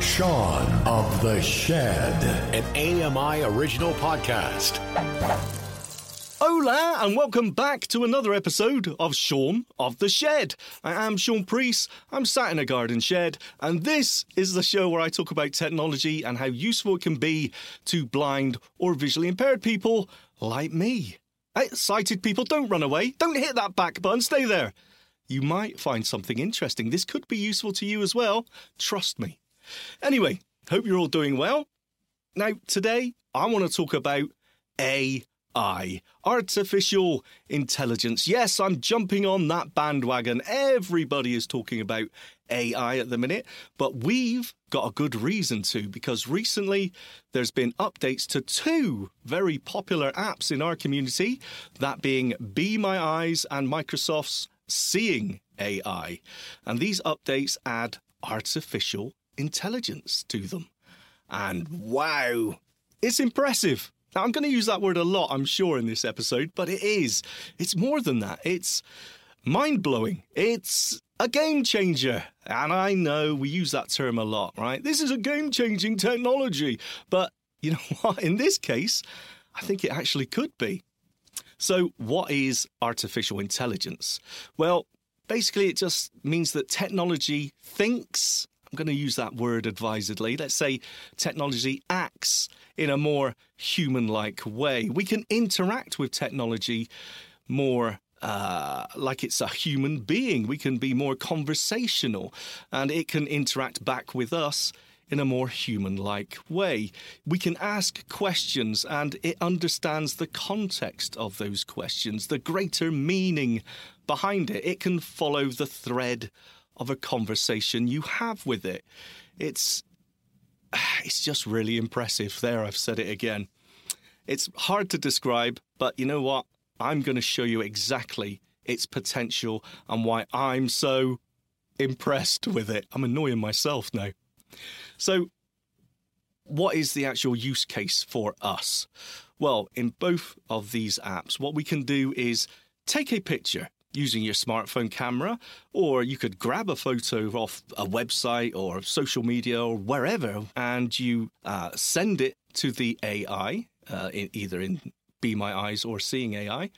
Shaun of the Shed. an AMI original podcast. Hola, and welcome back to another episode of Shaun of the Shed. I am Shaun Preece. I'm sat in a garden shed, and this is the show where I talk about technology and how useful it can be to blind or visually impaired people like me. Hey, sighted people, don't run away. Don't hit that back button. Stay there. You might find something interesting. This could be useful to you as well. Trust me. Anyway, hope you're all doing well. Now, today I want to talk about AI, artificial intelligence. Yes, I'm jumping on that bandwagon. Everybody is talking about AI at the minute, but we've got a good reason to because recently there's been updates to two very popular apps in our community, that being Be My Eyes and Microsoft's Seeing AI. And these updates add artificial intelligence to them. And wow, it's impressive. Now, I'm going to use that word a lot, I'm sure, in this episode, but it is. It's more than that. It's mind blowing. It's a game changer. And I know we use that term a lot, right? This is a game changing technology. But you know what? In this case, I think it actually could be. So, what is artificial intelligence? Well, basically, it just means that technology thinks. I'm going to use that word advisedly. Let's say technology acts in a more human like way. We can interact with technology more uh, like it's a human being. We can be more conversational and it can interact back with us in a more human like way. We can ask questions and it understands the context of those questions, the greater meaning behind it. It can follow the thread of a conversation you have with it. It's it's just really impressive. There, I've said it again. It's hard to describe, but you know what? I'm going to show you exactly its potential and why I'm so impressed with it. I'm annoying myself now. So, what is the actual use case for us? Well, in both of these apps, what we can do is take a picture using your smartphone camera, or you could grab a photo off a website or social media or wherever, and you uh, send it to the AI, uh, in, either in Be My Eyes or Seeing AI,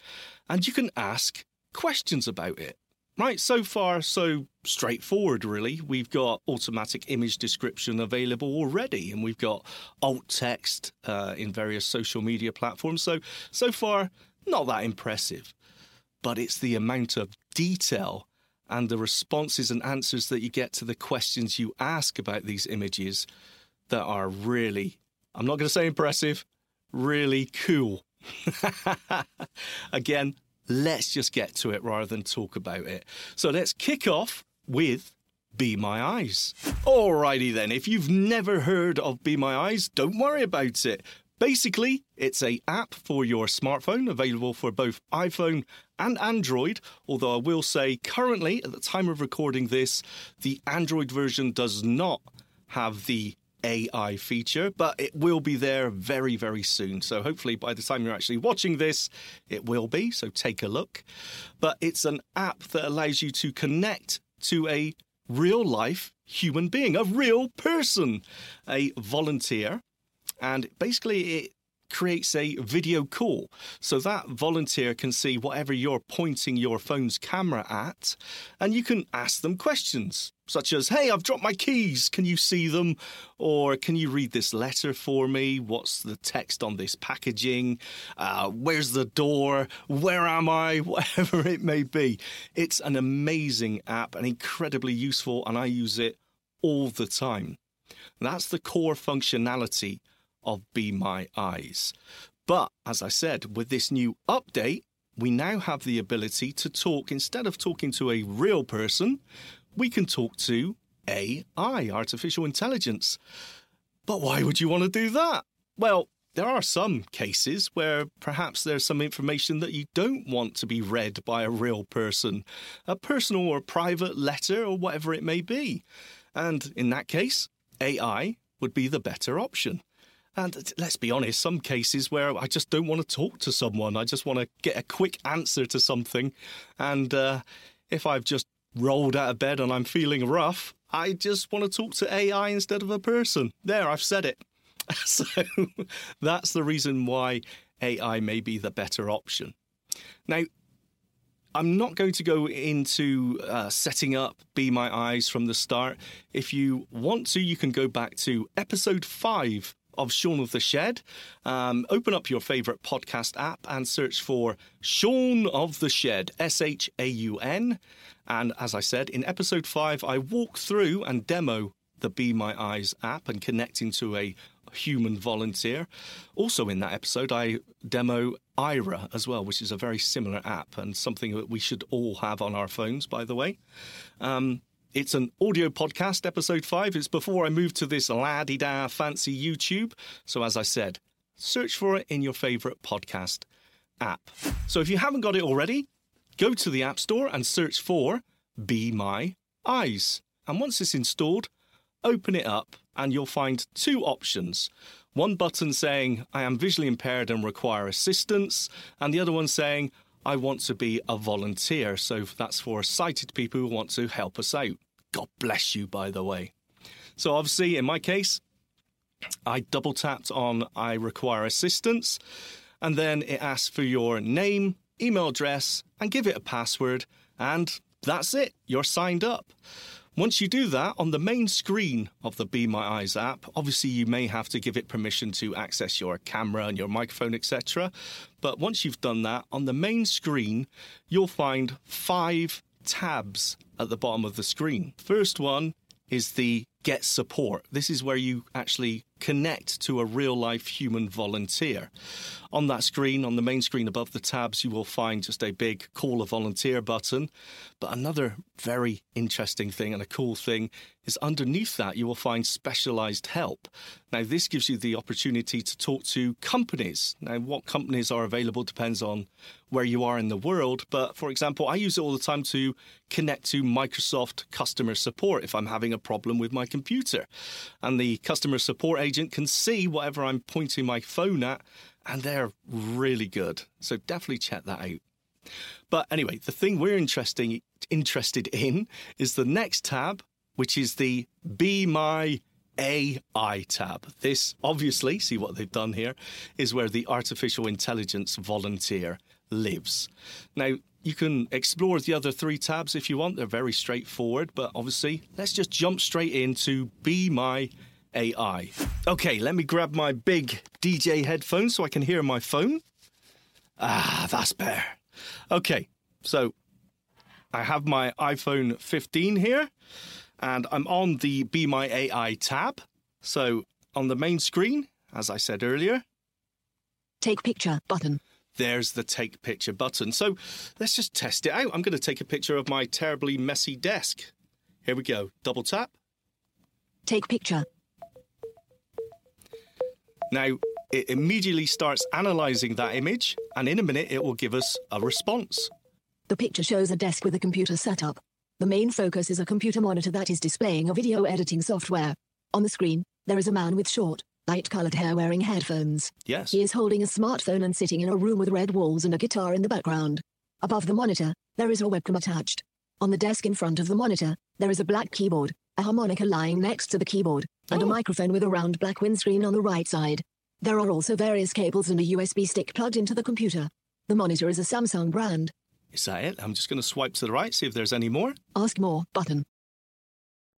and you can ask questions about it. Right, so far, so straightforward, really. We've got automatic image description available already, and we've got alt text uh, in various social media platforms. So, so far, not that impressive. But it's the amount of detail and the responses and answers that you get to the questions you ask about these images that are really, I'm not going to say impressive, really cool. Again, let's just get to it rather than talk about it. So let's kick off with Be My Eyes. Alrighty then, if you've never heard of Be My Eyes, don't worry about it. Basically, it's a app for your smartphone available for both iPhone and Android, although I will say currently at the time of recording this, the Android version does not have the AI feature, but it will be there very, very soon. So hopefully by the time you're actually watching this, it will be. So take a look. But it's an app that allows you to connect to a real life human being, a real person, a volunteer. And basically, it creates a video call. So that volunteer can see whatever you're pointing your phone's camera at, and you can ask them questions such as, Hey, I've dropped my keys. Can you see them? Or can you read this letter for me? What's the text on this packaging? Uh, where's the door? Where am I? Whatever it may be. It's an amazing app and incredibly useful, and I use it all the time. That's the core functionality of Be My Eyes. But as I said, with this new update, we now have the ability to talk, instead of talking to a real person, we can talk to AI, artificial intelligence. But why would you want to do that? Well, there are some cases where perhaps there's some information that you don't want to be read by a real person, a personal or private letter or whatever it may be. And in that case, AI would be the better option. And let's be honest, some cases where I just don't want to talk to someone, I just want to get a quick answer to something. And uh, if I've just rolled out of bed and I'm feeling rough, I just want to talk to AI instead of a person. There, I've said it. So that's the reason why AI may be the better option. Now, I'm not going to go into uh, setting up Be My Eyes from the start. If you want to, you can go back to episode five of Shaun of the Shed. Um, open up your favourite podcast app and search for Shaun of the Shed, S H A U N. And as I said, in episode five, I walk through and demo the Be My Eyes app and connecting to a human volunteer. Also, in that episode, I demo Aira as well, which is a very similar app and something that we should all have on our phones, by the way. Um, it's an audio podcast, episode five. It's before I move to this laddie da fancy YouTube. So, as I said, search for it in your favourite podcast app. So, if you haven't got it already, go to the App Store and search for Be My Eyes. And once it's installed, open it up and you'll find two options. One button saying, I am visually impaired and require assistance, and the other one saying, I want to be a volunteer. So that's for sighted people who want to help us out. God bless you, by the way. So, obviously, in my case, I double tapped on I require assistance, and then it asks for your name, email address, and give it a password, and that's it. You're signed up. Once you do that, on the main screen of the Be My Eyes app, obviously you may have to give it permission to access your camera and your microphone, etc. But once you've done that, on the main screen, you'll find five tabs at the bottom of the screen. First one is the Get Support. This is where you actually connect to a real life human volunteer. On that screen, on the main screen above the tabs, you will find just a big call a volunteer button. But another very interesting thing and a cool thing is underneath that, you will find specialized help. Now, this gives you the opportunity to talk to companies. Now, what companies are available depends on where you are in the world. But for example, I use it all the time to connect to Microsoft customer support if I'm having a problem with my computer. And the customer support agent can see whatever I'm pointing my phone at, and they're really good. So definitely check that out. But anyway, the thing we're interesting, interested in is the next tab, which is the Be My AI tab. This, obviously, see what they've done here, is where the artificial intelligence volunteer lives. Now, you can explore the other three tabs if you want. They're very straightforward, but obviously, let's just jump straight into Be My AI. Okay, let me grab my big DJ headphones so I can hear my phone. Ah, that's better. Okay, so I have my iPhone 15 here and I'm on the Be My AI tab. So on the main screen, as I said earlier, Take picture button. There's the take picture button. So let's just test it out. I'm going to take a picture of my terribly messy desk. Here we go. Double tap. Take picture. Now, it immediately starts analysing that image, and in a minute, it will give us a response. The picture shows a desk with a computer setup. The main focus is a computer monitor that is displaying a video editing software. On the screen, there is a man with short, light colored hair wearing headphones. Yes. He is holding a smartphone and sitting in a room with red walls and a guitar in the background. Above the monitor, there is a webcam attached. On the desk in front of the monitor, there is a black keyboard, a harmonica lying next to the keyboard, and a Oh. microphone with a round black windscreen on the right side. There are also various cables and a USB stick plugged into the computer. The monitor is a Samsung brand. Is that it? I'm just going to swipe to the right, see if there's any more. Ask more button.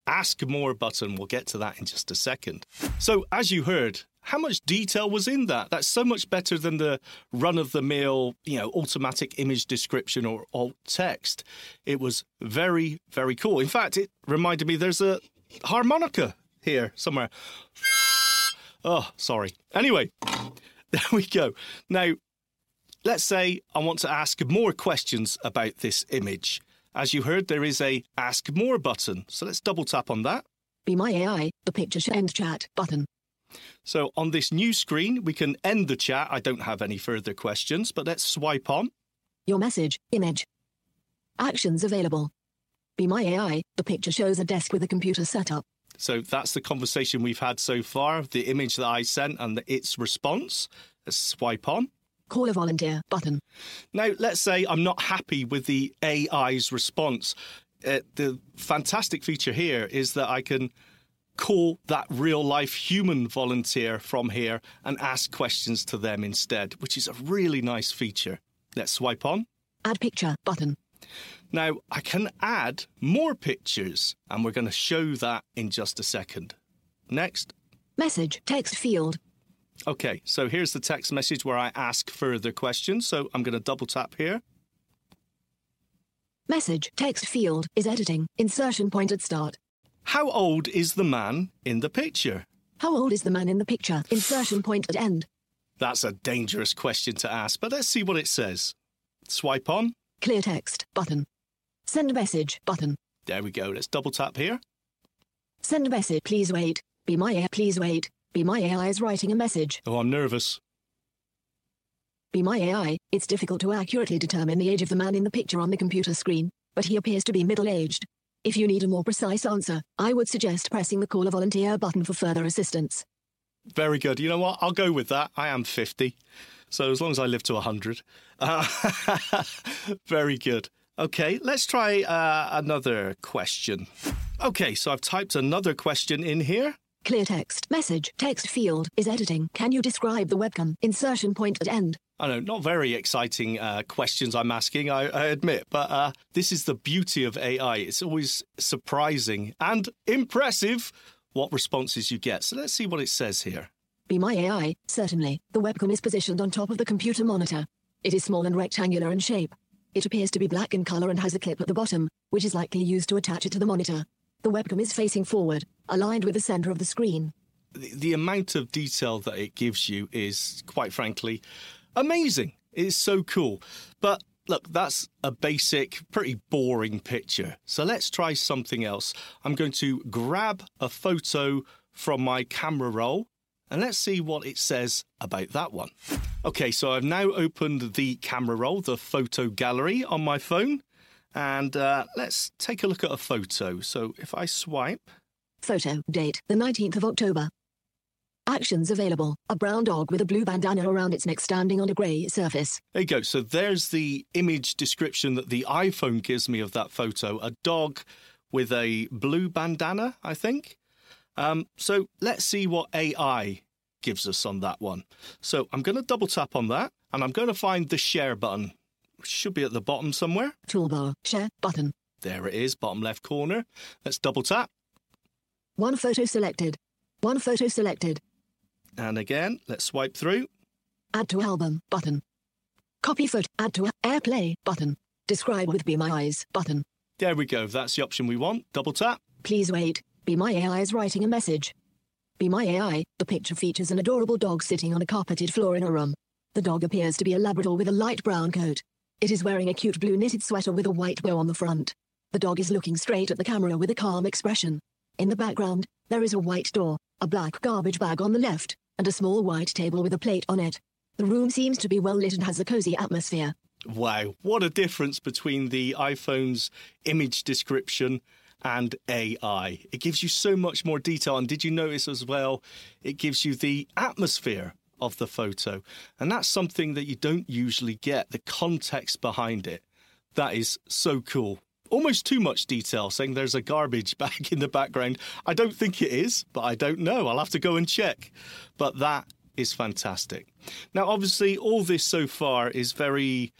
Ask more button. We'll get to that in just a second. So, as you heard, how much detail was in that? That's so much better than the run of the mill, you know, automatic image description or alt text. It was very, very cool. In fact, it reminded me there's a harmonica here somewhere. Oh, sorry. Anyway, there we go. Now, let's say I want to ask more questions about this image. As you heard, there is a Ask More button. So let's double tap on that. Be my AI, the picture end chat button. So on this new screen, we can end the chat. I don't have any further questions, but let's swipe on. Your message, image. Actions available. Be my AI, the picture shows a desk with a computer setup. So that's the conversation we've had so far, the image that I sent and its response. Let's swipe on. Call a volunteer button. Now, let's say I'm not happy with the AI's response. uh, the fantastic feature here is that I can call that real life human volunteer from here and ask questions to them instead, which is a really nice feature. Let's swipe on. Add picture button. Now, I can add more pictures, and we're going to show that in just a second. Next. Message text field. Okay, so here's the text message where I ask further questions. So I'm going to double tap here. Message text field is editing. Insertion point at start. How old is the man in the picture? How old is the man in the picture? Insertion point at end. That's a dangerous question to ask, but let's see what it says. Swipe on. Clear text button. Send message button. There we go. Let's double tap here. Send message. Please wait. Be my AI. Please wait. Be my AI is writing a message. Oh, I'm nervous. Be my AI. It's difficult to accurately determine the age of the man in the picture on the computer screen, but he appears to be middle aged. If you need a more precise answer, I would suggest pressing the Call a Volunteer button for further assistance. Very good. You know what? I'll go with that. I am 50. So as long as I live to 100. Uh, very good. Okay, let's try uh, another question. Okay, so I've typed another question in here. Clear text. Message. Text field is editing. Can you describe the webcam? Insertion point at end. I know, not very exciting uh, questions I'm asking, I, I admit, but uh, this is the beauty of AI. It's always surprising and impressive what responses you get. So let's see what it says here. Be my AI. Certainly. The webcam is positioned on top of the computer monitor. It is small and rectangular in shape. It appears to be black in color and has a clip at the bottom, which is likely used to attach it to the monitor. The webcam is facing forward, aligned with the center of the screen. The, the amount of detail that it gives you is, quite frankly, amazing. It's so cool. But look, that's a basic, pretty boring picture. So let's try something else. I'm going to grab a photo from my camera roll and let's see what it says about that one. Okay, so I've now opened the camera roll, the photo gallery on my phone, and uh, let's take a look at a photo. So if I swipe, Photo date the 19th of October. Actions available a brown dog with a blue bandana around its neck standing on a grey surface. There you go. So there's the image description that the iPhone gives me of that photo. A dog with a blue bandana, I think. Um, so let's see what AI gives us on that one. So I'm going to double tap on that and I'm going to find the share button. Should be at the bottom somewhere. Toolbar share button. There it is, bottom left corner. Let's double tap. One photo selected. One photo selected. And again, let's swipe through. Add to album button. Copy photo. Add to AirPlay button. Describe with Be My Eyes button. There we go. That's the option we want. Double tap. Please wait. Be My AI is writing a message. Be My AI, the picture features an adorable dog sitting on a carpeted floor in a room. The dog appears to be a Labrador with a light brown coat. It is wearing a cute blue knitted sweater with a white bow on the front. The dog is looking straight at the camera with a calm expression. In the background, there is a white door, a black garbage bag on the left, and a small white table with a plate on it. The room seems to be well lit and has a cozy atmosphere. Wow, what a difference between the iPhone's image description and AI. It gives you so much more detail. And did you notice as well, it gives you the atmosphere of the photo. And that's something that you don't usually get the context behind it. That is so cool. Almost too much detail saying there's a garbage bag in the background. I don't think it is, but I don't know. I'll have to go and check. But that is fantastic. Now, obviously, all this so far is very.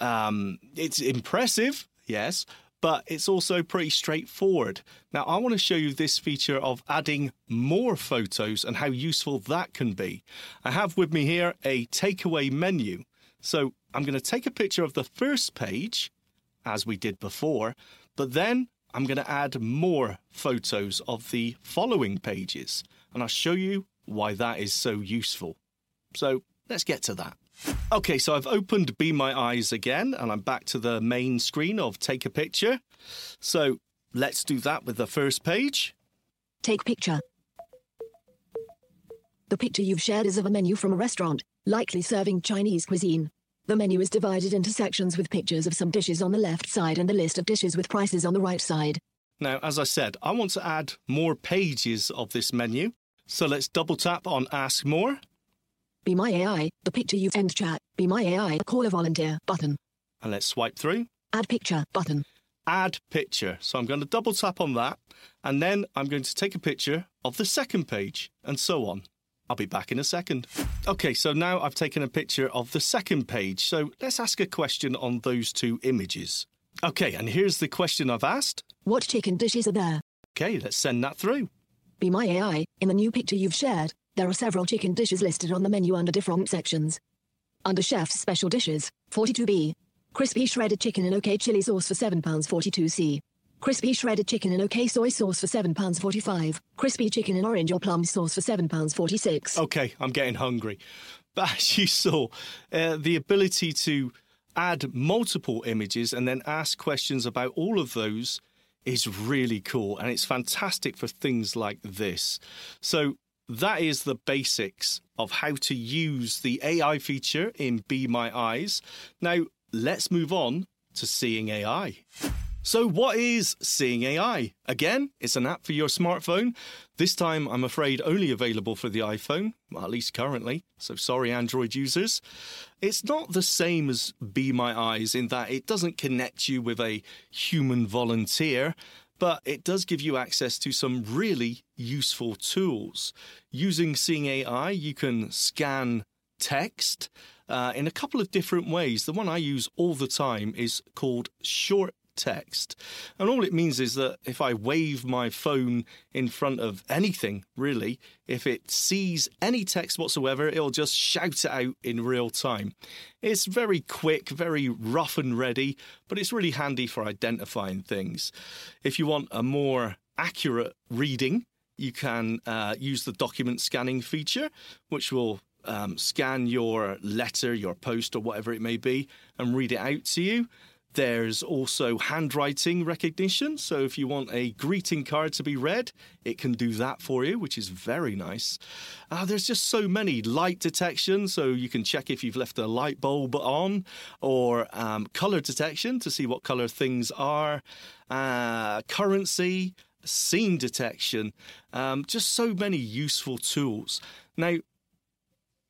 Um, it's impressive, yes, but it's also pretty straightforward. Now, I want to show you this feature of adding more photos and how useful that can be. I have with me here a takeaway menu. So I'm going to take a picture of the first page, as we did before, but then I'm going to add more photos of the following pages, and I'll show you why that is so useful. So let's get to that. Okay, so I've opened Be My Eyes again, and I'm back to the main screen of Take a Picture. So let's do that with the first page. Take picture. The picture you've shared is of a menu from a restaurant, likely serving Chinese cuisine. The menu is divided into sections with pictures of some dishes on the left side and the list of dishes with prices on the right side. Now, as I said, I want to add more pages of this menu. So let's double tap on Ask More. Be My AI, the picture you've end chat. Be My AI, call a volunteer button. And let's swipe through. Add picture button. add picture. So I'm going to double tap on that and then I'm going to take a picture of the second page and so on. I'll be back in a second. Okay, so now I've taken a picture of the second page. So let's ask a question on those two images. Okay, and here's the question I've asked. What chicken dishes are there? Okay, let's send that through. Be my AI. In the new picture you've shared, there are several chicken dishes listed on the menu under different sections. Under Chef's Special Dishes, 42B. Crispy shredded chicken in OK chili sauce for £7.42c. Crispy shredded chicken in OK soy sauce for £7.45. Crispy chicken in orange or plum sauce for £7.46. Okay, I'm getting hungry. But as you saw, uh, the ability to add multiple images and then ask questions about all of those is really cool. And it's fantastic for things like this. So, that is the basics of how to use the AI feature in Be My Eyes. Now, let's move on to Seeing AI. So, what is Seeing AI? Again, it's an app for your smartphone. This time, I'm afraid, only available for the iPhone, well, at least currently. So, sorry, Android users. It's not the same as Be My Eyes in that it doesn't connect you with a human volunteer, but it does give you access to some really useful tools. Using Seeing AI, you can scan text uh, in a couple of different ways. The one I use all the time is called short text. And all it means is that if I wave my phone in front of anything, really, if it sees any text whatsoever, it'll just shout it out in real time. It's very quick, very rough and ready, but it's really handy for identifying things. If you want a more accurate reading, you can uh, use the document scanning feature, which will um, scan your letter, your post, or whatever it may be, and read it out to you. There's also handwriting recognition. So if you want a greeting card to be read, it can do that for you, which is very nice. Uh, there's just so many light detection. So you can check if you've left a light bulb on, or um, color detection to see what color things are, uh, currency, scene detection. Um, just so many useful tools. Now,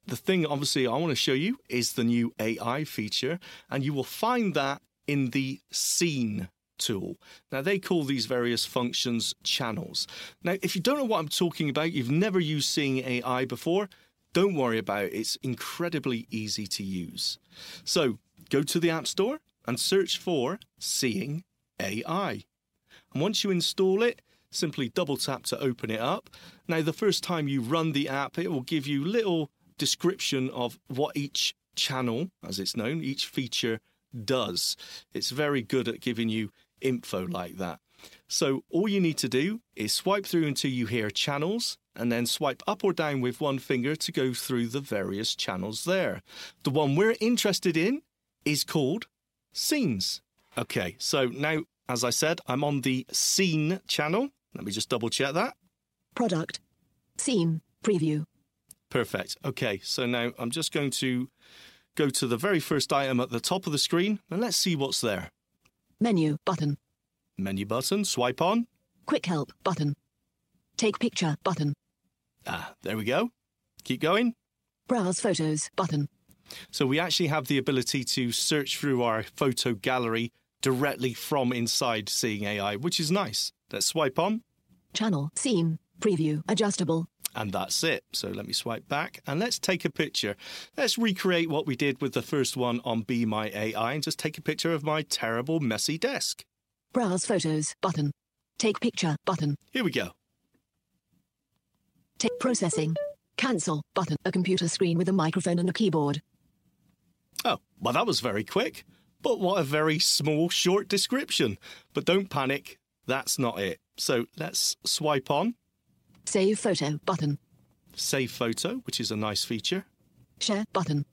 the thing obviously I want to show you is the new AI feature, and you will find that in the scene tool. Now, they call these various functions channels. Now, if you don't know what I'm talking about, you've never used Seeing AI before, don't worry about it. It's incredibly easy to use. So, go to the App Store and search for Seeing AI. And once you install it, simply double tap to open it up. Now, the first time you run the app, it will give you little description of what each channel, as it's known, each feature does. It's very good at giving you info like that. So all you need to do is swipe through until you hear channels and then swipe up or down with one finger to go through the various channels there. The one we're interested in is called scenes. Okay, so now, as I said, I'm on the scene channel. Let me just double check that. Product. Scene. Preview. Perfect. Okay, so now I'm just going to go to the very first item at the top of the screen and let's see what's there. Menu button. Menu button, swipe on. Quick help button. Take picture button. Ah, there we go. Keep going. Browse photos button. So we actually have the ability to search through our photo gallery directly from inside Seeing AI, which is nice. Let's swipe on. Channel, scene, preview, adjustable. And that's it. So let me swipe back and let's take a picture. Let's recreate what we did with the first one on Be My AI and just take a picture of my terrible, messy desk. Browse photos button. Take picture button. Here we go. Take processing. Cancel button. A computer screen with a microphone and a keyboard. Oh, well, that was very quick. But what a very small, short description. But don't panic, that's not it. So let's swipe on. Save photo button. Save photo, which is a nice feature. Share button.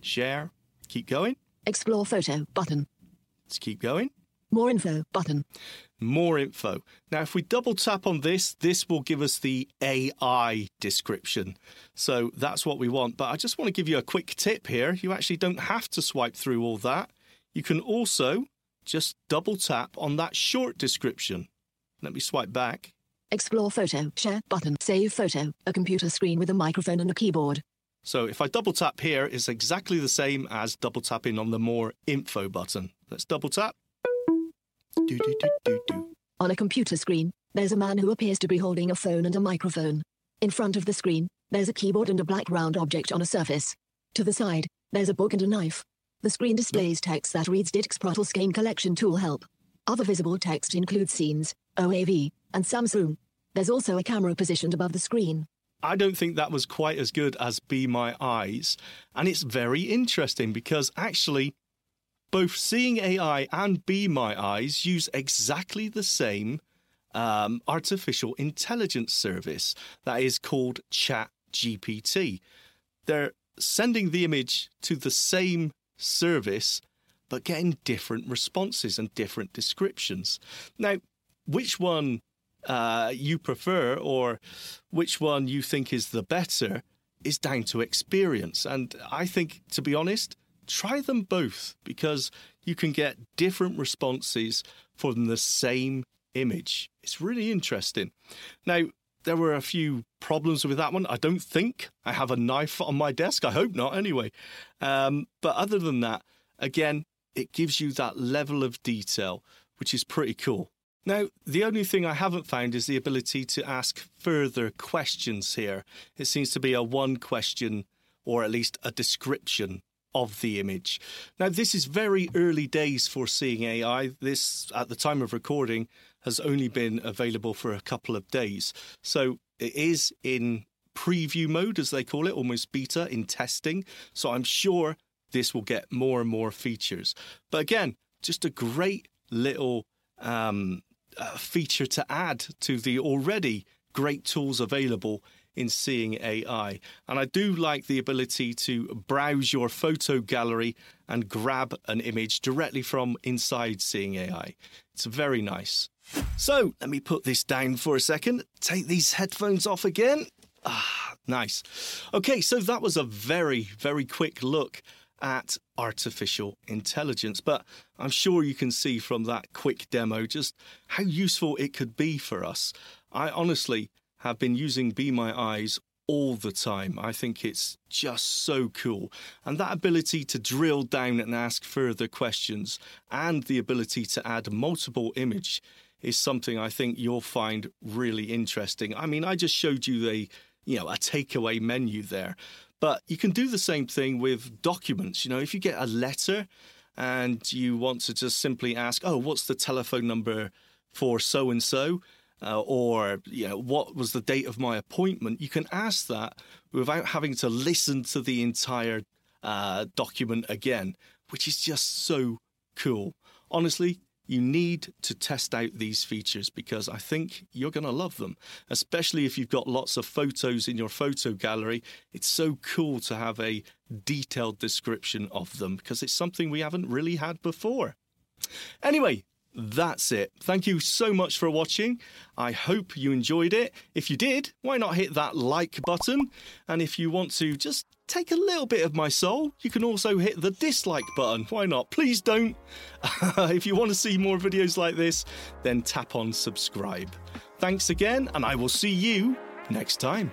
Share. Keep going. Explore photo button. Let's keep going. More info button. More info. Now, if we double tap on this, this will give us the AI description. So that's what we want. But I just want to give you a quick tip here. You actually don't have to swipe through all that. You can also just double tap on that short description. Let me swipe back. Explore photo. Share button. Save photo. A computer screen with a microphone and a keyboard. So if I double tap here, it's exactly the same as double tapping on the more info button. Let's double tap. Do, do, do. On a computer screen, there's a man who appears to be holding a phone and a microphone. In front of the screen, there's a keyboard and a black round object on a surface. To the side, there's a book and a knife. The screen displays text that reads Dick's Protelscane Collection Tool Help. Other visible text includes scenes, OAV, and Samsung. There's also a camera positioned above the screen. I don't think that was quite as good as Be My Eyes. And it's very interesting because actually, both Seeing AI and Be My Eyes use exactly the same um, artificial intelligence service that is called Chat GPT. They're sending the image to the same service, but getting different responses and different descriptions. Now, which one uh, you prefer or which one you think is the better is down to experience. And I think, to be honest, try them both because you can get different responses from the same image. It's really interesting. Now, there were a few problems with that one. I don't think I have a knife on my desk. I hope not, anyway. Um, but other than that, again, it gives you that level of detail, which is pretty cool. Now, the only thing I haven't found is the ability to ask further questions here. It seems to be a one question or at least a description of the image. Now, this is very early days for Seeing AI. This, at the time of recording, has only been available for a couple of days. So it is in preview mode, as they call it, almost beta in testing. So I'm sure this will get more and more features. But again, just a great little um, uh, feature to add to the already great tools available in Seeing AI. And I do like the ability to browse your photo gallery and grab an image directly from inside Seeing AI. It's very nice. So let me put this down for a second, take these headphones off again. Ah, nice. Okay, so that was a very, very quick look at artificial intelligence. But I'm sure you can see from that quick demo just how useful it could be for us. I honestly have been using Be My Eyes all the time. I think it's just so cool. And that ability to drill down and ask further questions and the ability to add multiple image is something I think you'll find really interesting. I mean, I just showed you a you know a takeaway menu there, but you can do the same thing with documents. You know, if you get a letter and you want to just simply ask, "Oh, what's the telephone number for so and so?" or you know what was the date of my appointment you can ask that without having to listen to the entire uh, document again which is just so cool honestly you need to test out these features because I think you're going to love them, especially if you've got lots of photos in your photo gallery. It's so cool to have a detailed description of them because it's something we haven't really had before. Anyway, that's it. Thank you so much for watching. I hope you enjoyed it. If you did, why not hit that like button? And if you want to just take a little bit of my soul, you can also hit the dislike button. Why not? Please don't. if you want to see more videos like this, then tap on subscribe. Thanks again, and I will see you next time.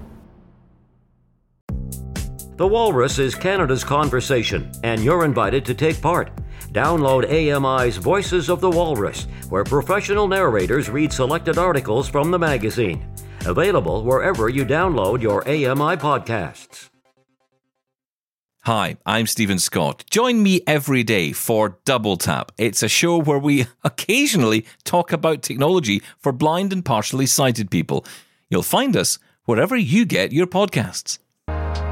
The Walrus is Canada's conversation, and you're invited to take part. Download AMI's Voices of the Walrus, where professional narrators read selected articles from the magazine. Available wherever you download your AMI podcasts. Hi, I'm Steven Scott. Join me every day for Double Tap. It's a show where we occasionally talk about technology for blind and partially sighted people. You'll find us wherever you get your podcasts.